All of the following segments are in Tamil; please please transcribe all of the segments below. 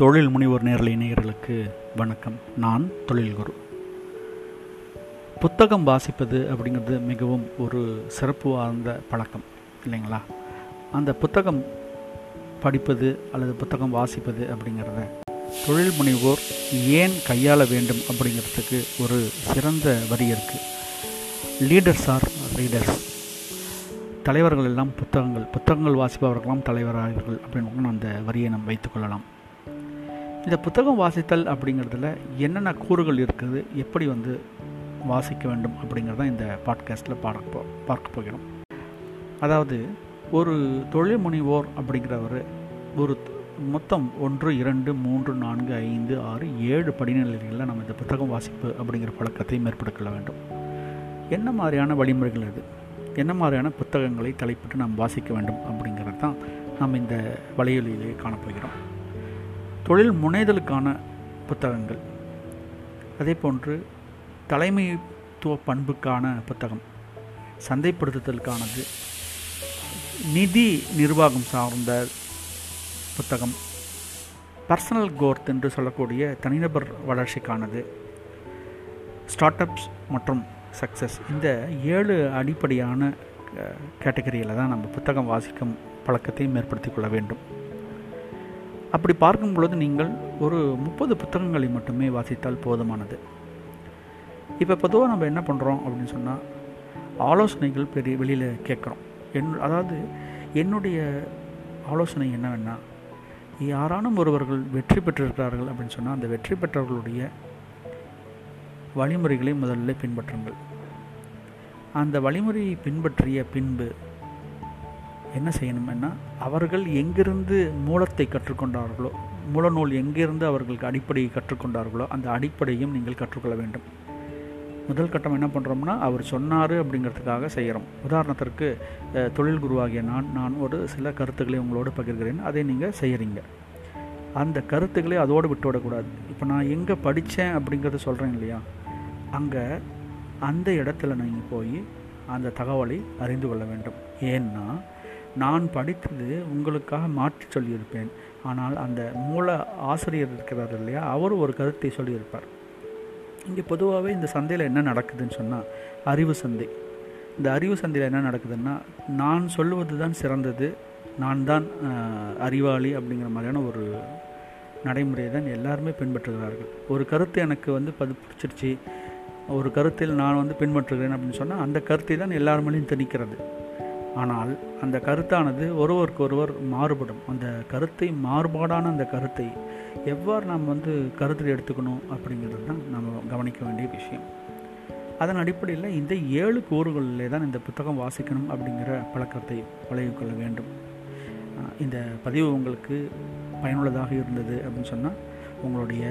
தொழில் முனைவோர் நேரலை நேயர்களுக்கு வணக்கம். நான் தொழில் குரு. புத்தகம் வாசிப்பது அப்படிங்கிறது மிகவும் ஒரு சிறப்பு வாய்ந்த பழக்கம் இல்லைங்களா? அந்த புத்தகம் படிப்பது அல்லது புத்தகம் வாசிப்பது அப்படிங்கிறத தொழில் முனைவோர் ஏன் கையாள வேண்டும் அப்படிங்கிறதுக்கு ஒரு சிறந்த வரி இருக்குது லீடர்ஸ் ஆர் ரீடர்ஸ் தலைவர்கள் எல்லாம் புத்தகங்கள் புத்தகங்கள் வாசிப்பவர்களெல்லாம் தலைவராகிறார்கள் அப்படின்னு அந்த வரியை நாம் வைத்துக்கொள்ளலாம் இந்த புத்தகம் வாசித்தல் அப்படிங்கிறதுல என்னென்ன கூறுகள் இருக்குது? எப்படி வந்து வாசிக்க வேண்டும் அப்படிங்கிறத இந்த பாட்காஸ்ட்டில் பார்க்க போ பார்க்க போகிறோம். அதாவது ஒரு தொழில் முனைவோர் அப்படிங்கிறவர் ஒரு மொத்தம் ஒன்று இரண்டு மூன்று நான்கு ஐந்து ஆறு ஏழு படிநிலைகளில் நம்ம இந்த புத்தகம் வாசிப்பு அப்படிங்கிற பழக்கத்தை மேற்படுத்த வேண்டும். என்ன மாதிரியான வழிமுறைகள் இது என்ன மாதிரியான புத்தகங்களை தலைப்பிட்டு நாம் வாசிக்க வேண்டும் அப்படிங்கிறது தான் நாம் இந்த வலையொலியிலே காணப்போகிறோம் தொழில் முனைதலுக்கான புத்தகங்கள். அதே போன்று தலைமைத்துவ பண்புக்கான புத்தகம். சந்தைப்படுத்துதலுக்கானது. நிதி நிர்வாகம் சார்ந்த புத்தகம். பர்சனல் கோர்த் என்று சொல்லக்கூடிய தனிநபர் வளர்ச்சிக்கானது. ஸ்டார்ட் அப்ஸ் மற்றும் சக்ஸஸ் இந்த ஏழு அடிப்படையான கேட்டகரியில் தான் நம்ம புத்தகம் வாசிக்கும் பழக்கத்தையும் ஏற்படுத்தி கொள்ள வேண்டும். அப்படி பார்க்கும் பொழுது நீங்கள் ஒரு முப்பது புத்தகங்களை மட்டுமே வாசித்தால் போதுமானது. இப்போ பொதுவாக நம்ம என்ன பண்ணுறோம் அப்படின்னு சொன்னால் ஆலோசனைகள் பெரிய வெளியில் கேட்குறோம். என் அதாவது என்னுடைய ஆலோசனை என்னவென்னா யாரானும் ஒருவர்கள் வெற்றி பெற்றிருக்கிறார்கள் அப்படின்னு சொன்னால் அந்த வெற்றி பெற்றவர்களுடைய வழிமுறைகளை முதல்ல பின்பற்றுங்கள். அந்த வழிமுறையை பின்பற்றிய பின்பு என்ன செய்யணும்னா அவர்கள் எங்கிருந்து மூலத்தை கற்றுக்கொண்டார்களோ மூலநூல் எங்கிருந்து அவர்களுக்கு அடிப்படையை கற்றுக்கொண்டார்களோ அந்த அடிப்படையும் நீங்கள் கற்றுக்கொள்ள வேண்டும். முதல் கட்டம் என்ன பண்ணுறோம்னா அவர் சொன்னார் அப்படிங்கிறதுக்காக செய்கிறோம் உதாரணத்திற்கு தொழில் குருவாகிய நான் நான் ஒரு சில கருத்துக்களை உங்களோடு பகிர்கிறேன். அதை நீங்கள் செய்கிறீங்க அந்த கருத்துக்களை அதோடு விட்டு விடக்கூடாது இப்போ நான் எங்கே படித்தேன் அப்படிங்கிறத சொல்கிறேன் இல்லையா? அங்கே அந்த இடத்துல நீங்கள் போய் அந்த தகவலை அறிந்து கொள்ள வேண்டும். ஏன்னா நான் படித்தது உங்களுக்காக மாற்றி சொல்லியிருப்பேன். ஆனால் அந்த மூல ஆசிரியர் இருக்கிறார் இல்லையா அவர் ஒரு கருத்தை சொல்லியிருப்பார். இங்கே பொதுவாகவே இந்த சந்தையில் என்ன நடக்குதுன்னு சொன்னால் அறிவு சந்தை. இந்த அறிவு சந்தையில் என்ன நடக்குதுன்னா நான் சொல்லுவது தான் சிறந்தது நான் தான் அறிவாளி அப்படிங்கிற மாதிரியான ஒரு நடைமுறையை தான் எல்லாருமே பின்பற்றுகிறார்கள். ஒரு கருத்து எனக்கு வந்து பது பிடிச்சிருச்சு. ஒரு கருத்தில் நான் வந்து பின்பற்றுகிறேன் அப்படின்னு சொன்னால் அந்த கருத்தை தான் எல்லார் மேலேயும் திணிக்கிறது. ஆனால் அந்த கருத்தானது ஒருவருக்கொருவர் மாறுபடும். அந்த கருத்தை மாறுபாடான அந்த கருத்தை எவ்வாறு நாம் வந்து கருத்தில் எடுத்துக்கணும் அப்படிங்கிறது தான் நம்ம கவனிக்க வேண்டிய விஷயம். அதன் அடிப்படையில் இந்த ஏழு கூறுகளிலே தான் இந்த புத்தகம் வாசிக்கணும் அப்படிங்கிற பழக்கத்தை பழகிக்கொள்ள வேண்டும். இந்த பதிவு உங்களுக்கு பயனுள்ளதாக இருந்தது அப்படின்னு சொன்னால் உங்களுடைய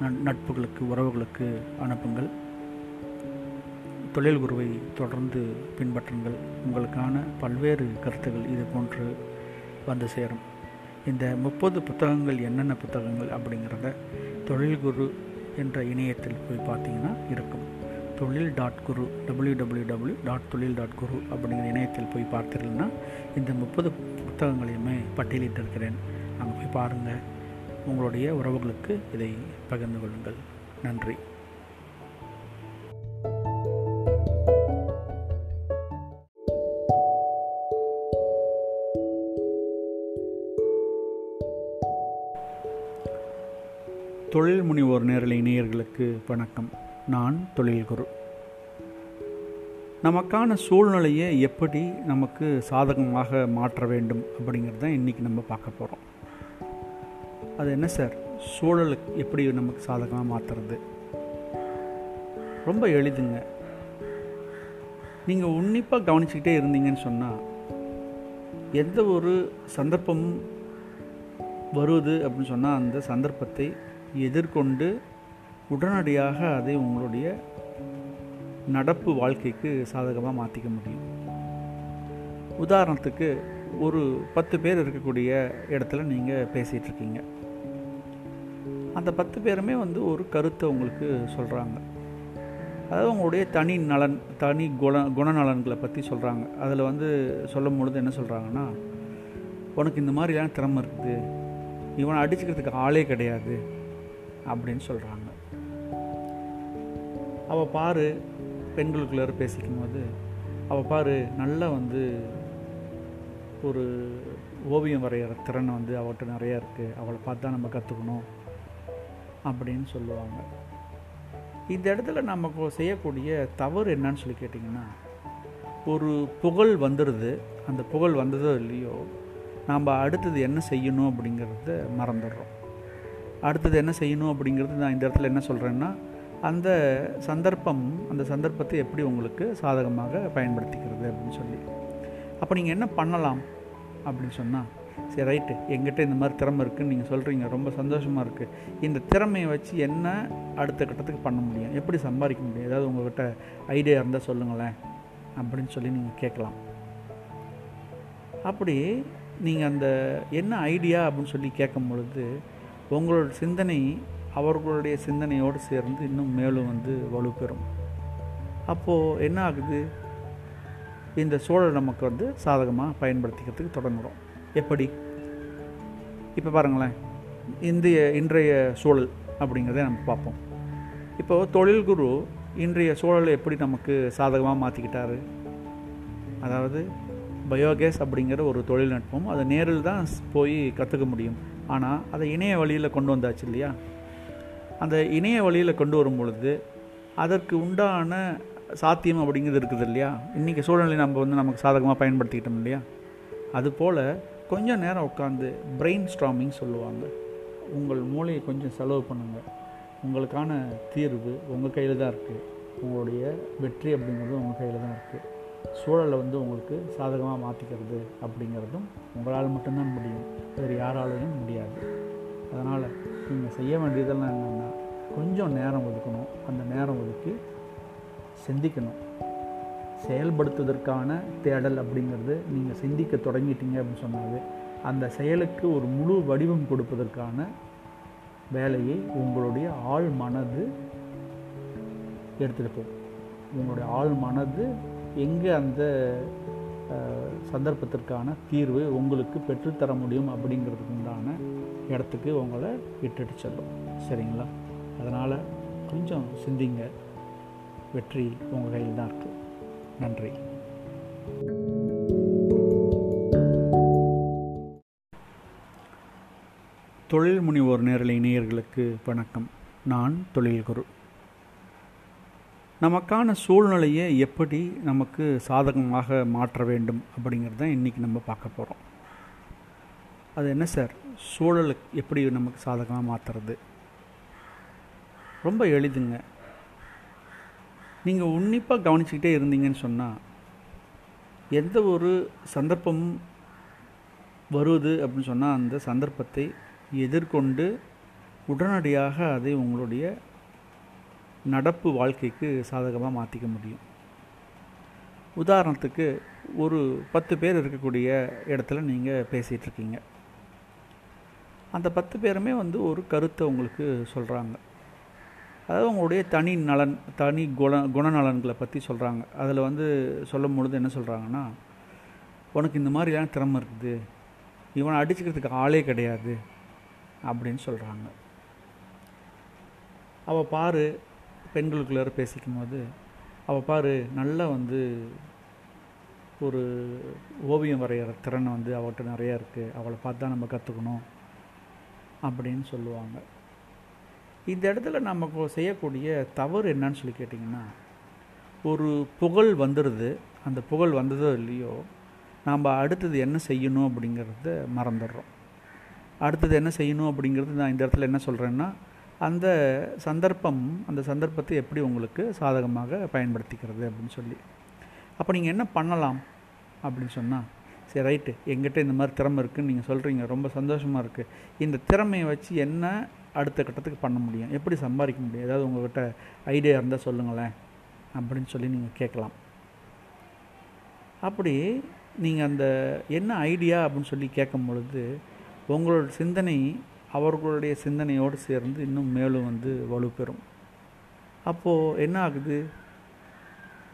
நட்புகளுக்கு உறவுகளுக்கு அனுப்புங்கள். தொழில் குருவை தொடர்ந்து பின்பற்றுங்கள். உங்களுக்கான பல்வேறு கருத்துகள் இது போன்று வந்து சேரும். இந்த முப்பது புத்தகங்கள் என்னென்ன புத்தகங்கள் அப்படிங்கிறத தொழில் குரு என்ற இணையத்தில் போய் பார்த்தீங்கன்னா இருக்கும். Thozhil dot guru W W W dot Thozhil dot guru அப்படிங்கிற இணையத்தில் போய் பார்த்தீங்கன்னா இந்த முப்பது புத்தகங்களையுமே பட்டியலிட்டிருக்கிறேன். அங்கே போய் பாருங்கள் உங்களுடைய உறவுகளுக்கு இதை பகிர்ந்து கொள்ளுங்கள். நன்றி. முனைவோர் நேரலை நேயர்களுக்கு வணக்கம். நான் தொழில் குரு. நமக்கான சூழ்நிலையை எப்படி நமக்கு சாதகமாக மாற்ற வேண்டும் அப்படிங்கிறது தான் இன்றைக்கி நம்ம பார்க்க போகிறோம் அது என்ன சார்? சூழலுக்கு எப்படி நமக்கு சாதகமாக மாற்றுறது ரொம்ப எளிதுங்க. நீங்கள் உன்னிப்பாக கவனிச்சுக்கிட்டே இருந்தீங்கன்னு சொன்னால் எந்த ஒரு சந்தர்ப்பமும் வருவது அப்படின்னு சொன்னால் அந்த சந்தர்ப்பத்தை எதிர்கொண்டு உடனடியாக அதை உங்களுடைய நடப்பு வாழ்க்கைக்கு சாதகமாக மாற்றிக்க முடியும். உதாரணத்துக்கு ஒரு பத்து பேர் இருக்கக்கூடிய இடத்துல நீங்கள் பேசிகிட்டு இருக்கீங்க. அந்த பத்து பேருமே வந்து ஒரு கருத்தை உங்களுக்கு சொல்கிறாங்க அதாவது உங்களுடைய தனி நலன் தனி குண குணநலன்களை பற்றி சொல்கிறாங்க அதில் வந்து சொல்லும் பொழுது என்ன சொல்கிறாங்கன்னா உனக்கு இந்த மாதிரிலாம் திறமை இருக்குது. இவனை அடிச்சுக்கிறதுக்கு ஆளே கிடையாது. அப்படின்னு சொல்கிறாங்க அவள் பாரு பெண்களுக்குள்ளார பேசிக்கும் போது அவள் பாரு நல்லா வந்து ஒரு ஓவியம் வரைகிற திறனை வந்து அவள்கிட்ட நிறையா இருக்குது அவளை பார்த்து தான் நம்ம கற்றுக்கணும் அப்படின்னு சொல்லுவாங்க. இந்த இடத்துல நமக்கு செய்யக்கூடிய தவறு என்னன்னு சொல்லி கேட்டிங்கன்னா ஒரு புகழ் வந்துடுது அந்த புகழ் வந்ததோ இல்லையோ நாம் அடுத்தது என்ன செய்யணும் அப்படிங்கிறத மறந்துடுறோம். அடுத்தது என்ன செய்யணும் அப்படிங்கிறது நான் இந்த இடத்துல என்ன சொல்கிறேன்னா அந்த சந்தர்ப்பம் அந்த சந்தர்ப்பத்தை எப்படி உங்களுக்கு சாதகமாக பயன்படுத்திக்கிறது அப்படின்னு சொல்லி. அப்போ நீங்கள் என்ன பண்ணலாம் அப்படின்னு சொன்னால் சரி ரைட்டு எங்கிட்ட இந்த மாதிரி திறமை இருக்குதுன்னு நீங்கள் சொல்கிறீங்க ரொம்ப சந்தோஷமாக இருக்குது இந்த திறமையை வச்சு என்ன அடுத்த கட்டத்துக்கு பண்ண முடியும்? எப்படி சம்பாதிக்க முடியும்? ஏதாவது உங்கள்கிட்ட ஐடியா இருந்தால் சொல்லுங்களேன் அப்படின்னு சொல்லி நீங்கள் கேட்கலாம். அப்படி நீங்கள் அந்த என்ன ஐடியா அப்படின்னு சொல்லி கேட்கும் பொழுது உங்களோட சிந்தனை அவர்களுடைய சிந்தனையோடு சேர்ந்து இன்னும் மேலும் வந்து வலுப்பெறும். அப்போது என்ன ஆகுது? இந்த சூழல் நமக்கு வந்து சாதகமாக பயன்படுத்திக்கிறதுக்கு தொடங்குகிறோம் எப்படி? இப்போ பாருங்களேன். இந்திய இன்றைய சூழல் அப்படிங்கிறத நம்ம பார்ப்போம். இப்போது தொழில் குரு இன்றைய சூழலை எப்படி நமக்கு சாதகமாக மாற்றிக்கிட்டாரு அதாவது பயோகேஸ் அப்படிங்கிற ஒரு தொழில்நுட்பம் அதை நேரில் தான் போய் கற்றுக்க முடியும். ஆனால் அதை இணைய வழியில் கொண்டு வந்தாச்சு இல்லையா? அந்த இணைய வழியில் கொண்டு வரும் பொழுது அதற்கு உண்டான சாத்தியம் அப்படிங்கிறது இருக்குது இல்லையா? இன்றைக்கி சூழ்நிலை நம்ம வந்து நமக்கு சாதகமாக பயன்படுத்திக்கிட்டோம் இல்லையா? அதுபோல் கொஞ்சம் நேரம் உட்காந்து பிரெயின் ஸ்ட்ராமிங் சொல்லுவாங்க. உங்கள் மூளையை கொஞ்சம் செலவு பண்ணுங்கள் உங்களுக்கான தீர்வு உங்கள் கையில் தான் இருக்குது உங்களுடைய வெற்றி அப்படிங்கிறது உங்கள் கையில் தான் இருக்குது சூழலை வந்து உங்களுக்கு சாதகமாக மாற்றிக்கிறது அப்படிங்கிறதும் உங்களால் மட்டும்தான் முடியும். வேறு யாராலையும் முடியாது. அதனால் நீங்கள் செய்ய வேண்டியதெல்லாம் என்னென்னா கொஞ்சம் நேரம் ஒதுக்கணும். அந்த நேரம் ஒதுக்கி சிந்திக்கணும். செயல்படுத்துவதற்கான தேடல் அப்படிங்கிறது நீங்கள் சிந்திக்க தொடங்கிட்டீங்க அப்படின்னு சொன்னாவே அந்த செயலுக்கு ஒரு முழு வடிவம் கொடுப்பதற்கான வேலையை உங்களுடைய ஆள் மனது எடுத்துகிட்டு போகும். உங்களுடைய ஆள் மனது எங்கே அந்த சந்தர்ப்பத்திற்கான தீர்வு உங்களுக்கு பெற்றுத்தர முடியும் அப்படிங்கிறதுக்கு உண்டான இடத்துக்கு உங்களை விட்டுட்டு செல்லும். சரிங்களா? அதனால் கொஞ்சம் சிந்திங்க. வெற்றி உங்கள் கையில் தான் இருக்குது நன்றி. தொழில் முனிவோர் நேரலை நேயர்களுக்கு வணக்கம். நான் தொழில் குரு நமக்கான சூழ்நிலையை எப்படி நமக்கு சாதகமாக மாற்ற வேண்டும் அப்படிங்கிறது தான் இன்றைக்கி நம்ம பார்க்க போகிறோம் அது என்ன சார்? சூழலை எப்படி நமக்கு சாதகமாக மாற்றுறது ரொம்ப எளிதுங்க. நீங்கள் உன்னிப்பாக கவனிச்சுக்கிட்டே இருந்தீங்கன்னு சொன்னால் எந்த ஒரு சந்தர்ப்பமும் வருவது அப்படின்னு சொன்னால் அந்த சந்தர்ப்பத்தை எதிர்கொண்டு உடனடியாக அதை உங்களுடைய நடப்பு வாழ்க்கைக்கு சாதகமாக மாற்றிக்க முடியும். உதாரணத்துக்கு ஒரு பத்து பேர் இருக்கக்கூடிய இடத்துல நீங்கள் பேசிகிட்ருக்கீங்க அந்த பத்து பேருமே வந்து ஒரு கருத்தை உங்களுக்கு சொல்கிறாங்க அதாவது உங்களுடைய தனி நலன் தனி குண குணநலன்களை பற்றி சொல்கிறாங்க அதில் வந்து சொல்லும் பொழுது என்ன சொல்கிறாங்கன்னா உனக்கு இந்த மாதிரியான திறமை இருக்குது. இவனை அடிச்சுக்கிறதுக்கு ஆளே கிடையாது. அப்படின்னு சொல்கிறாங்க அவள் பாரு பெண்களுக்குள்ளார பேசிக்கும் போது அவள் பாரு நல்லா வந்து ஒரு ஓவியம் வரைகிற திறனை வந்து அவள்கிட்ட நிறையா இருக்குது அவளை பார்த்து தான் நம்ம கற்றுக்கணும் அப்படின்னு சொல்லுவாங்க. இந்த இடத்துல நமக்கு செய்யக்கூடிய தவறு என்னன்னு சொல்லி கேட்டிங்கன்னா ஒரு புகழ் வந்துடுது அந்த புகழ் வந்ததோ இல்லையோ நாம் அடுத்தது என்ன செய்யணும் அப்படிங்கிறத மறந்துடுறோம். அடுத்தது என்ன செய்யணும் அப்படிங்கிறது நான் இந்த இடத்துல என்ன சொல்கிறேன்னா அந்த சந்தர்ப்பம் அந்த சந்தர்ப்பத்தை எப்படி உங்களுக்கு சாதகமாக பயன்படுத்திக்கிறது அப்படின்னு சொல்லி. அப்போ நீங்கள் என்ன பண்ணலாம் அப்படின்னு சொன்னால் சரி ரைட்டு எங்கிட்ட இந்த மாதிரி திறமை இருக்குதுன்னு நீங்கள் சொல்கிறீங்க ரொம்ப சந்தோஷமாக இருக்குது இந்த திறமையை வச்சு என்ன அடுத்த கட்டத்துக்கு பண்ண முடியும்? எப்படி சம்பாதிக்க முடியும்? ஏதாவது உங்கள்கிட்ட ஐடியா இருந்தால் சொல்லுங்களேன் அப்படின்னு சொல்லி நீங்கள் கேட்கலாம். அப்படி நீங்கள் அந்த என்ன ஐடியா அப்படின்னு சொல்லி கேட்கும் பொழுது உங்களோட சிந்தனை அவர்களுடைய சிந்தனையோடு சேர்ந்து இன்னும் மேலும் வந்து வலுப்பெறும். அப்போது என்ன ஆகுது?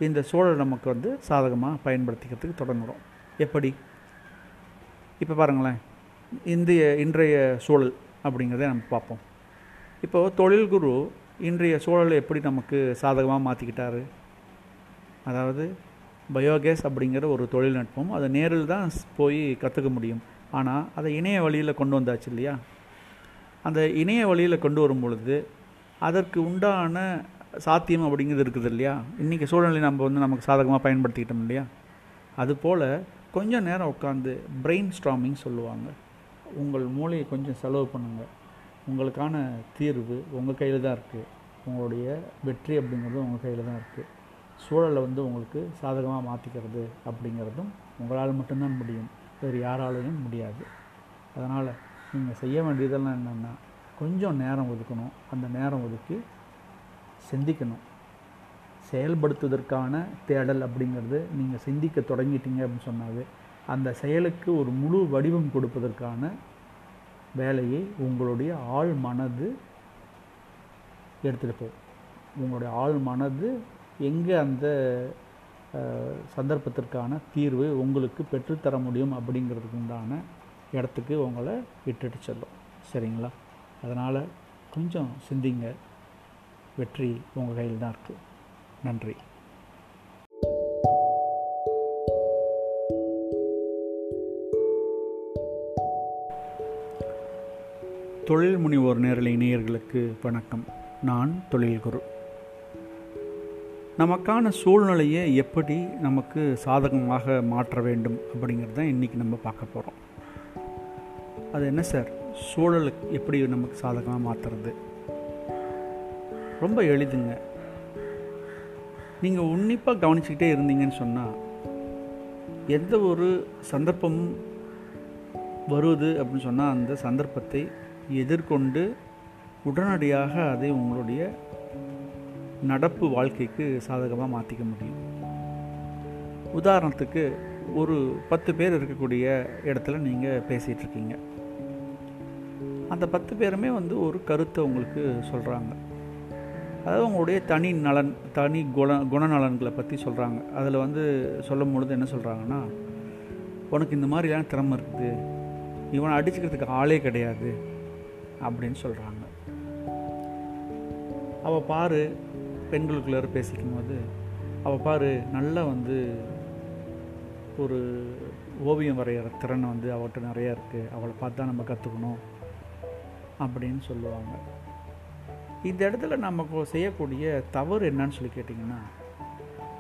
இந்த சூழல் நமக்கு வந்து சாதகமாக பயன்படுத்திக்கிறதுக்கு தொடங்குகிறோம் எப்படி? இப்போ பாருங்களேன். இந்திய இன்றைய சூழல் அப்படிங்கிறத நம்ம பார்ப்போம். இப்போது தொழில் குரு இன்றைய சூழலை எப்படி நமக்கு சாதகமாக மாற்றிக்கிட்டாரு அதாவது பயோகேஸ் அப்படிங்கிற ஒரு தொழில்நுட்பம் அதை நேரில் தான் போய் கற்றுக்க முடியும். ஆனால் அதை இணைய வழியில் கொண்டு வந்தாச்சு இல்லையா? அந்த இணைய வழியில் கொண்டு வரும் பொழுது அதற்கு உண்டான சாத்தியம் அப்படிங்கிறது இருக்குது இல்லையா? இன்றைக்கி சூழ்நிலை நம்ம வந்து நமக்கு சாதகமாக பயன்படுத்திக்கிட்டோம் இல்லையா? அதுபோல் கொஞ்சம் நேரம் உட்காந்து பிரெயின் ஸ்ட்ராமிங் சொல்லுவாங்க. உங்கள் மூளையை கொஞ்சம் செலவு பண்ணுங்கள் உங்களுக்கான தீர்வு உங்கள் கையில் தான் இருக்குது உங்களுடைய வெற்றி அப்படிங்கிறது உங்கள் கையில் தான் இருக்குது சூழலை வந்து உங்களுக்கு சாதகமாக மாற்றிக்கிறது அப்படிங்கிறதும் உங்களால் மட்டும்தான் முடியும். வேறு யாராலையும் முடியாது. அதனால் நீங்கள் செய்ய வேண்டியதெல்லாம் என்னென்னா கொஞ்சம் நேரம் ஒதுக்கணும். அந்த நேரம் ஒதுக்கி சிந்திக்கணும். செயல்படுத்துவதற்கான தேடல் அப்படிங்கிறது நீங்கள் சிந்திக்க தொடங்கிட்டீங்க அப்படின்னு சொன்னாவே அந்த செயலுக்கு ஒரு முழு வடிவம் கொடுப்பதற்கான வேலையை உங்களுடைய ஆள் மனது எடுத்துகிட்டு போகும். உங்களுடைய ஆள் மனது எங்கே அந்த சந்தர்ப்பத்திற்கான தீர்வு உங்களுக்கு பெற்றுத்தர முடியும் அப்படிங்கிறதுக்கு உண்டான இடத்துக்கு உங்களை இட்டுட்டு செல்லும். சரிங்களா? அதனால் கொஞ்சம் சிந்திங்க. வெற்றி உங்கள் கையில் தான் இருக்குது நன்றி. தொழில் முனிவோர் நேரலை நேயர்களுக்கு வணக்கம். நான் தொழில் குரு நமக்கான சூழ்நிலையை எப்படி நமக்கு சாதகமாக மாற்ற வேண்டும் அப்படிங்கிறது தான் இன்றைக்கி நம்ம பார்க்க போகிறோம் அது என்ன சார்? சூழலுக்கு எப்படி நமக்கு சாதகமாக மாற்றுறது ரொம்ப எளிதுங்க. நீங்கள் உன்னிப்பாக கவனிச்சுக்கிட்டே இருந்தீங்கன்னு சொன்னால் எந்த ஒரு சந்தர்ப்பமும் வருவது அப்படின்னு சொன்னால் அந்த சந்தர்ப்பத்தை எதிர்கொண்டு உடனடியாக அதை உங்களுடைய நடப்பு வாழ்க்கைக்கு சாதகமாக மாற்றிக்க முடியும். உதாரணத்துக்கு ஒரு பத்து பேர் இருக்கக்கூடிய இடத்துல நீங்கள் பேசிகிட்ருக்கீங்க அந்த பத்து பேருமே வந்து ஒரு கருத்தை உங்களுக்கு சொல்கிறாங்க அதாவது உங்களுடைய தனி நலன் தனி குண குணநலன்களை பற்றி சொல்கிறாங்க அதில் வந்து சொல்லும் பொழுது என்ன சொல்கிறாங்கன்னா உனக்கு இந்த மாதிரியான திறமை இருக்குது. இவனை அடிச்சுக்கிறதுக்கு ஆளே கிடையாது. அப்படின்னு சொல்கிறாங்க அவள் பாரு பெண்களுக்குள்ளார பேசிக்கும் போது அவள் பாரு நல்லா வந்து ஒரு ஓவியம் வரைகிற திறன் வந்து அவள்கிட்ட நிறையா இருக்குது அவளை பார்த்தா நம்ம கற்றுக்கணும் அப்படின்னு சொல்லுவாங்க. இந்த இடத்துல நமக்கு செய்யக்கூடிய தவறு என்னன்னு சொல்லி கேட்டிங்கன்னா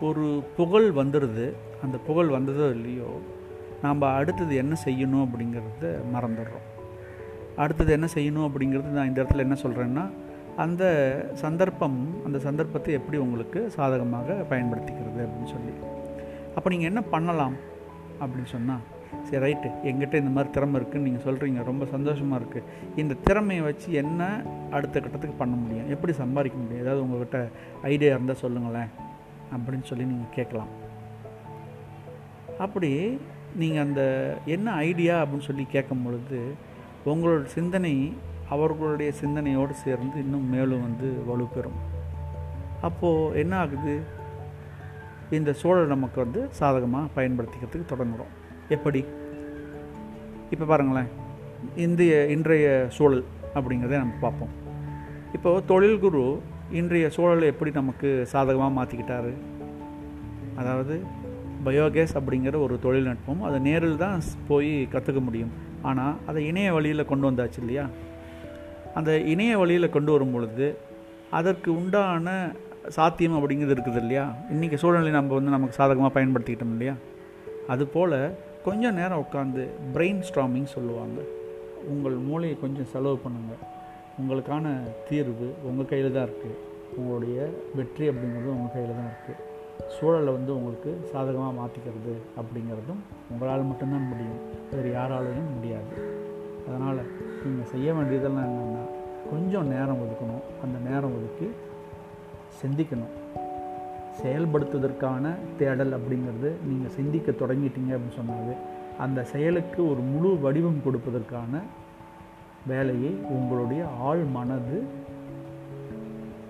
ஒரு புகழ் வந்துடுது அந்த புகழ் வந்ததோ இல்லையோ நாம் அடுத்தது என்ன செய்யணும் அப்படிங்கிறத மறந்துடுறோம். அடுத்தது என்ன செய்யணும் அப்படிங்கிறது நான் இந்த இடத்துல என்ன சொல்கிறேன்னா அந்த சந்தர்ப்பம் அந்த சந்தர்ப்பத்தை எப்படி உங்களுக்கு சாதகமாக பயன்படுத்திக்கிறது அப்படின்னு சொல்லி. அப்போ நீங்கள் என்ன பண்ணலாம் அப்படின்னு சொன்னால் சரி ரைட்டு. எங்கிட்ட இந்த மாதிரி திறமை இருக்குதுன்னு நீங்கள் சொல்கிறீங்க ரொம்ப சந்தோஷமாக இருக்குது இந்த திறமையை வச்சு என்ன அடுத்த கட்டத்துக்கு பண்ண முடியும்? எப்படி சம்பாதிக்க முடியும்? ஏதாவது உங்கள்கிட்ட ஐடியா இருந்தால் சொல்லுங்களேன். அப்படின்னு சொல்லி நீங்கள் கேட்கலாம். அப்படி நீங்கள் அந்த என்ன ஐடியா அப்படின்னு சொல்லி கேட்கும் பொழுது உங்களோட சிந்தனை அவர்களுடைய சிந்தனையோடு சேர்ந்து இன்னும் மேலும் வந்து வலுப்பெறும். அப்போது என்ன ஆகுது? இந்த சூழல் நமக்கு வந்து சாதகமாக பயன்படுத்திக்கிறதுக்கு தொடங்குகிறோம் எப்படி? இப்போ பாருங்களேன். இந்திய இன்றைய சூழல் அப்படிங்கிறத நம்ம பார்ப்போம். இப்போது தொழில் குரு இன்றைய சூழலை எப்படி நமக்கு சாதகமாக மாற்றிக்கிட்டாரு அதாவது பயோகேஸ் அப்படிங்கிற ஒரு தொழில்நுட்பம் அதை நேரில் தான் போய் கற்றுக்க முடியும். ஆனால் அதை இணைய வழியில் கொண்டு வந்தாச்சு இல்லையா? அந்த இணைய வழியில் கொண்டு வரும் பொழுது அதற்கு உண்டான சாத்தியம் அப்படிங்கிறது இருக்குது இல்லையா? இன்றைக்கி சூழ்நிலை நம்ம வந்து நமக்கு சாதகமாக பயன்படுத்திக்கிட்டோம் இல்லையா? அதுபோல் கொஞ்சம் நேரம் உட்காந்து பிரெயின் ஸ்ட்ராமிங் சொல்லுவாங்க. உங்கள் மூளையை கொஞ்சம் செலவு பண்ணுங்கள் உங்களுக்கான தீர்வு உங்கள் கையில் தான் இருக்குது உங்களுடைய வெற்றி அப்படிங்கிறது உங்கள் கையில் தான் இருக்குது சூழலை வந்து உங்களுக்கு சாதகமாக மாற்றிக்கிறது அப்படிங்கிறதும் உங்களால் மட்டும்தான் முடியும். வேறு யாராலையும் முடியாது. அதனால் நீங்கள் செய்ய வேண்டியதெல்லாம் என்னென்னா கொஞ்சம் நேரம் ஒதுக்கணும். அந்த நேரம் ஒதுக்கி சிந்திக்கணும். செயல்படுத்துவதற்கான தேடல் அப்படிங்கிறது நீங்கள் சிந்திக்க தொடங்கிட்டீங்க அப்படின்னு சொன்னாவே அந்த செயலுக்கு ஒரு முழு வடிவம் கொடுப்பதற்கான வேலையை உங்களுடைய ஆள் மனது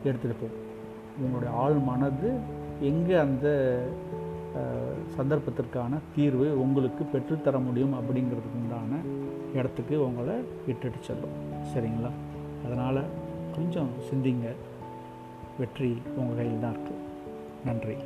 எடுத்துகிட்டு போகும். உங்களுடைய ஆள் மனது எங்கே அந்த சந்தர்ப்பத்திற்கான தீர்வு உங்களுக்கு பெற்றுத்தர முடியும் அப்படிங்கிறதுக்கு உண்டான இடத்துக்கு உங்களை விட்டுட்டு செல்லும். சரிங்களா? அதனால் கொஞ்சம் சிந்திங்க. வெற்றி உங்கள் கையில் தான் இருக்குது நன்றி.